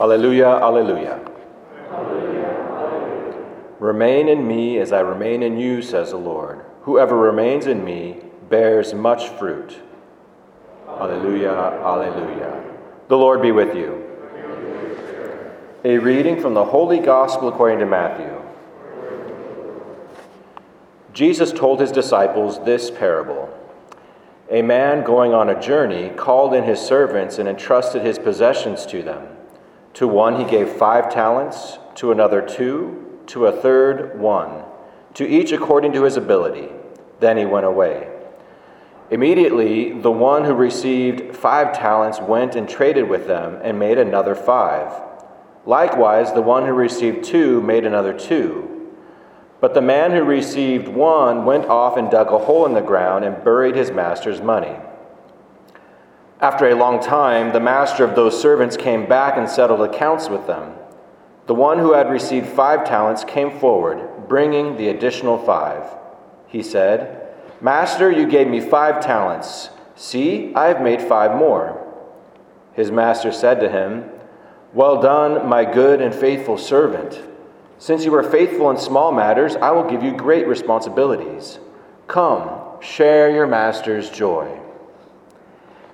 Alleluia, Alleluia. Remain in me as I remain in you, says the Lord. Whoever remains in me bears much fruit. Alleluia, Alleluia. The Lord be with you. A reading from the Holy Gospel according to Matthew. Jesus told his disciples this parable. A man going on a journey called in his servants and entrusted his possessions to them. To one he gave five talents, to another two, to a third one, to each according to his ability. Then he went away. Immediately, the one who received five talents went and traded with them and made another five. Likewise, the one who received two made another two. But the man who received one went off and dug a hole in the ground and buried his master's money. After a long time, the master of those servants came back and settled accounts with them. The one who had received five talents came forward, bringing the additional five. He said, Master, you gave me five talents. See, I have made five more. His master said to him, Well done, my good and faithful servant. Since you were faithful in small matters, I will give you great responsibilities. Come, share your master's joy.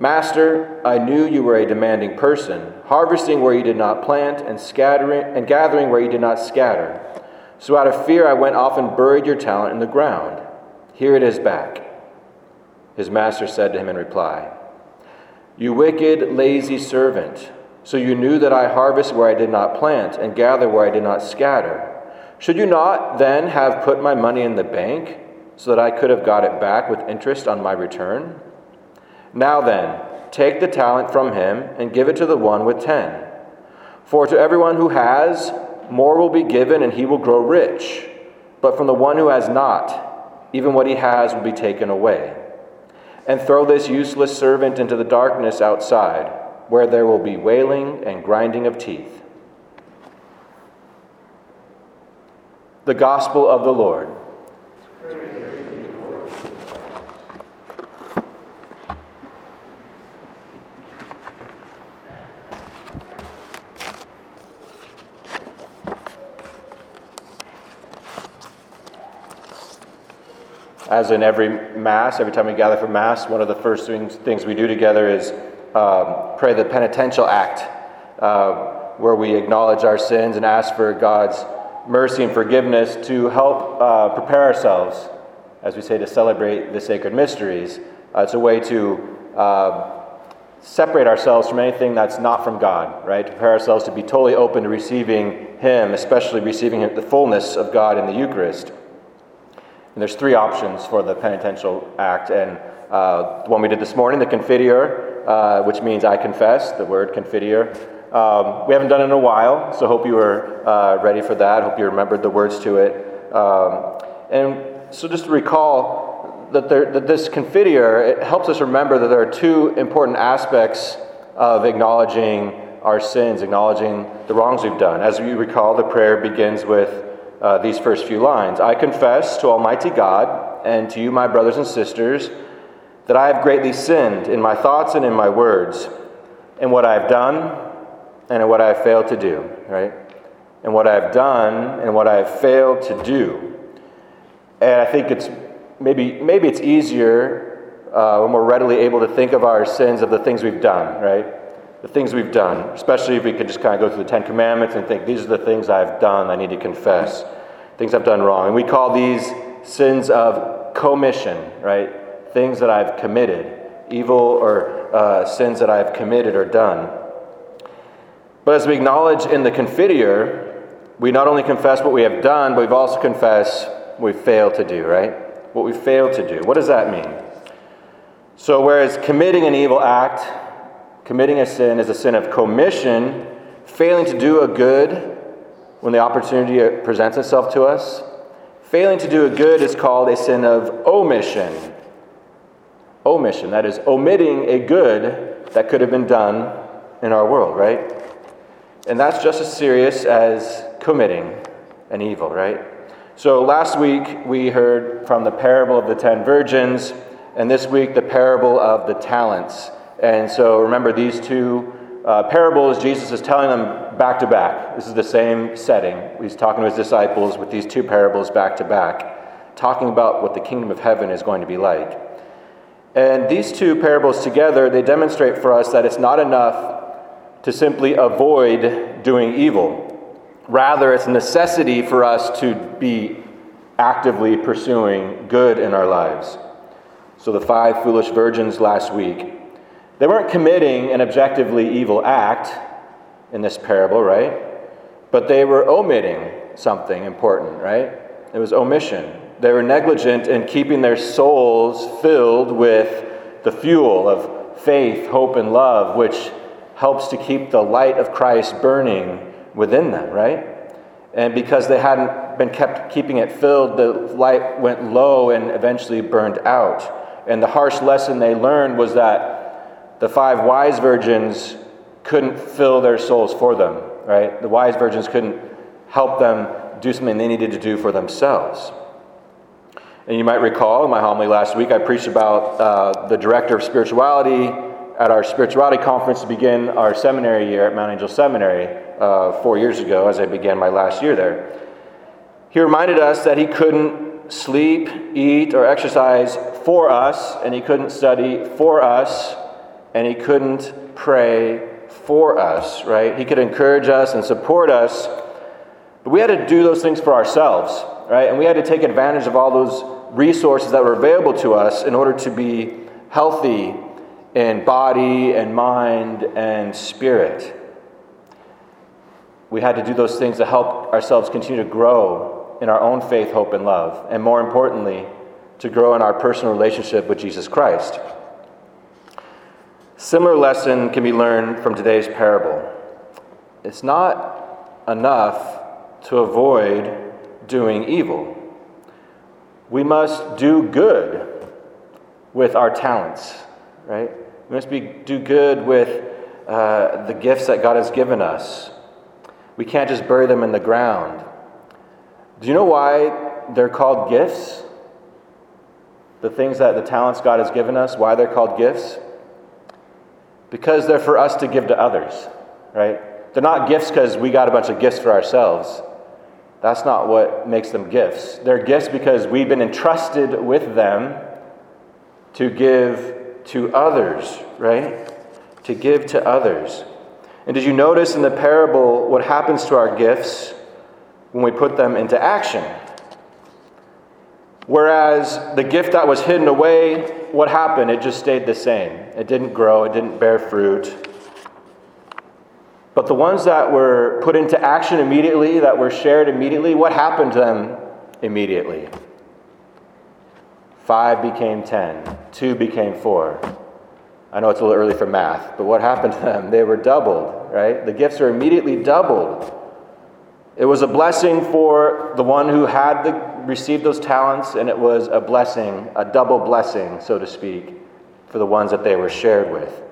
Master, I knew you were a demanding person, harvesting where you did not plant and scattering and gathering where you did not scatter. So out of fear I went off and buried your talent in the ground. Here it is back. His master said to him in reply, You wicked, lazy servant, so you knew that I harvest where I did not plant and gather where I did not scatter. Should you not then have put my money in the bank so that I could have got it back with interest on my return? Now then, take the talent from him and give it to the one with ten. For to everyone who has, more will be given, and he will grow rich. But from the one who has not, even what he has will be taken away. And throw this useless servant into the darkness outside, where there will be wailing and grinding of teeth. The Gospel of the Lord. As in every Mass, every time we gather for Mass, one of the first things, we do together is um, pray the penitential act, uh, where we acknowledge our sins and ask for God's mercy and forgiveness to help uh, prepare ourselves, as we say, to celebrate the sacred mysteries. Uh, it's a way to uh, separate ourselves from anything that's not from God, right? To prepare ourselves to be totally open to receiving Him, especially receiving the fullness of God in the Eucharist. And there's three options for the penitential act. And uh, the one we did this morning, the confiteor, uh, which means I confess, the word confiteor. Um, we haven't done it in a while, so hope you were uh, ready for that. Hope you remembered the words to it. Um, and so just to recall that, there, that this confiteor, it helps us remember that there are two important aspects of acknowledging our sins, acknowledging the wrongs we've done. As we recall, the prayer begins with uh, these first few lines I confess to Almighty God and to you, my brothers and sisters, that I have greatly sinned in my thoughts and in my words, in what I have done and in what I have failed to do, right? And what I have done and what I have failed to do. And I think it's maybe, maybe it's easier uh, when we're readily able to think of our sins of the things we've done, right? The things we've done, especially if we could just kind of go through the Ten Commandments and think, these are the things I've done, I need to confess, things I've done wrong. And we call these sins of commission, right? Things that I've committed, evil or uh, sins that I've committed or done. But as we acknowledge in the Confiteor, we not only confess what we have done, but we've also confessed what we failed to do, right? What we failed to do. What does that mean? So, whereas committing an evil act Committing a sin is a sin of commission, failing to do a good when the opportunity presents itself to us. Failing to do a good is called a sin of omission. Omission, that is, omitting a good that could have been done in our world, right? And that's just as serious as committing an evil, right? So last week we heard from the parable of the ten virgins, and this week the parable of the talents. And so remember these two uh, parables, Jesus is telling them back to back. This is the same setting. He's talking to his disciples with these two parables back to back, talking about what the kingdom of heaven is going to be like. And these two parables together, they demonstrate for us that it's not enough to simply avoid doing evil. Rather, it's a necessity for us to be actively pursuing good in our lives. So, the five foolish virgins last week, they weren't committing an objectively evil act in this parable, right? But they were omitting something important, right? It was omission. They were negligent in keeping their souls filled with the fuel of faith, hope, and love, which helps to keep the light of Christ burning within them, right? And because they hadn't been kept keeping it filled, the light went low and eventually burned out. And the harsh lesson they learned was that the five wise virgins couldn't fill their souls for them, right? The wise virgins couldn't help them do something they needed to do for themselves. And you might recall in my homily last week, I preached about uh, the director of spirituality at our spirituality conference to begin our seminary year at Mount Angel Seminary uh, four years ago as I began my last year there. He reminded us that he couldn't sleep, eat, or exercise for us, and he couldn't study for us, and he couldn't pray for us, right? He could encourage us and support us, but we had to do those things for ourselves, right? And we had to take advantage of all those resources that were available to us in order to be healthy in body and mind and spirit. We had to do those things to help ourselves continue to grow in our own faith, hope, and love, and more importantly, to grow in our personal relationship with Jesus Christ. Similar lesson can be learned from today's parable. It's not enough to avoid doing evil. We must do good with our talents right? We must be, do good with uh, the gifts that God has given us. We can't just bury them in the ground. Do you know why they're called gifts? The things that the talents God has given us, why they're called gifts? Because they're for us to give to others, right? They're not gifts because we got a bunch of gifts for ourselves. That's not what makes them gifts. They're gifts because we've been entrusted with them to give to others, right? To give to others. And did you notice in the parable what happens to our gifts when we put them into action? Whereas the gift that was hidden away, what happened? It just stayed the same. It didn't grow, it didn't bear fruit. But the ones that were put into action immediately, that were shared immediately, what happened to them immediately? Five became ten, two became four. I know it's a little early for math, but what happened to them? They were doubled, right? The gifts are immediately doubled. It was a blessing for the one who had the, received those talents, and it was a blessing, a double blessing, so to speak, for the ones that they were shared with.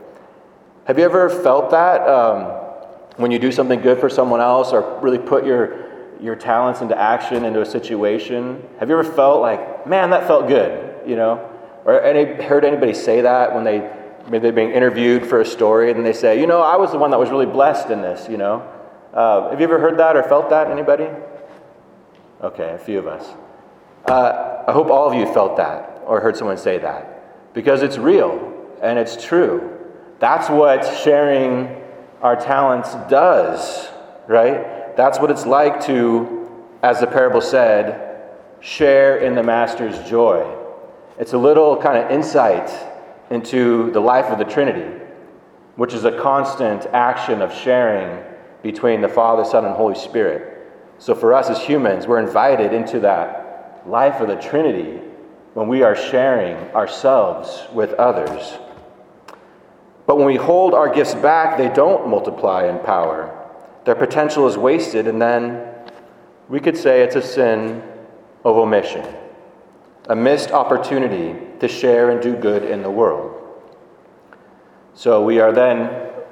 Have you ever felt that um, when you do something good for someone else or really put your your talents into action into a situation? Have you ever felt like, man, that felt good? you know? Or any, heard anybody say that when they maybe they're being interviewed for a story and they say, you know, I was the one that was really blessed in this, you know? Uh, have you ever heard that or felt that? Anybody? Okay, a few of us. Uh, I hope all of you felt that or heard someone say that because it's real and it's true. That's what sharing our talents does, right? That's what it's like to, as the parable said, share in the master's joy. It's a little kind of insight into the life of the Trinity, which is a constant action of sharing between the Father, Son, and Holy Spirit. So for us as humans, we're invited into that life of the Trinity when we are sharing ourselves with others. But when we hold our gifts back, they don't multiply in power. Their potential is wasted, and then we could say it's a sin of omission, a missed opportunity to share and do good in the world. So we are then,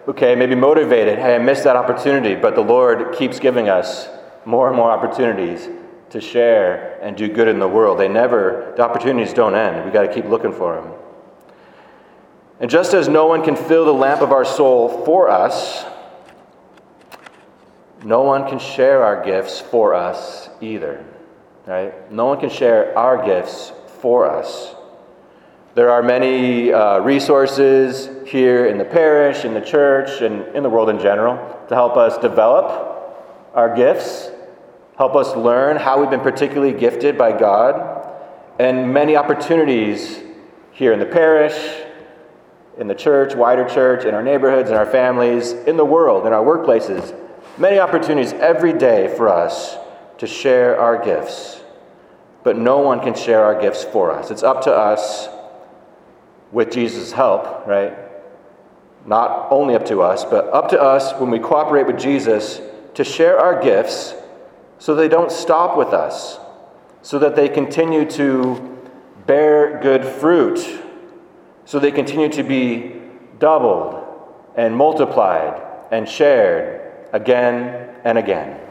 okay, maybe motivated. Hey, I missed that opportunity, but the Lord keeps giving us more and more opportunities to share and do good in the world. They never, the opportunities don't end. We got to keep looking for them. And just as no one can fill the lamp of our soul for us, no one can share our gifts for us either. Right? No one can share our gifts for us. There are many uh, resources here in the parish, in the church, and in the world in general to help us develop our gifts, help us learn how we've been particularly gifted by God, and many opportunities here in the parish, in the church, wider church, in our neighborhoods, in our families, in the world, in our workplaces. Many opportunities every day for us to share our gifts. But no one can share our gifts for us. It's up to us, with Jesus' help, right? Not only up to us, but up to us when we cooperate with Jesus to share our gifts so they don't stop with us, so that they continue to bear good fruit so they continue to be doubled and multiplied and shared again and again.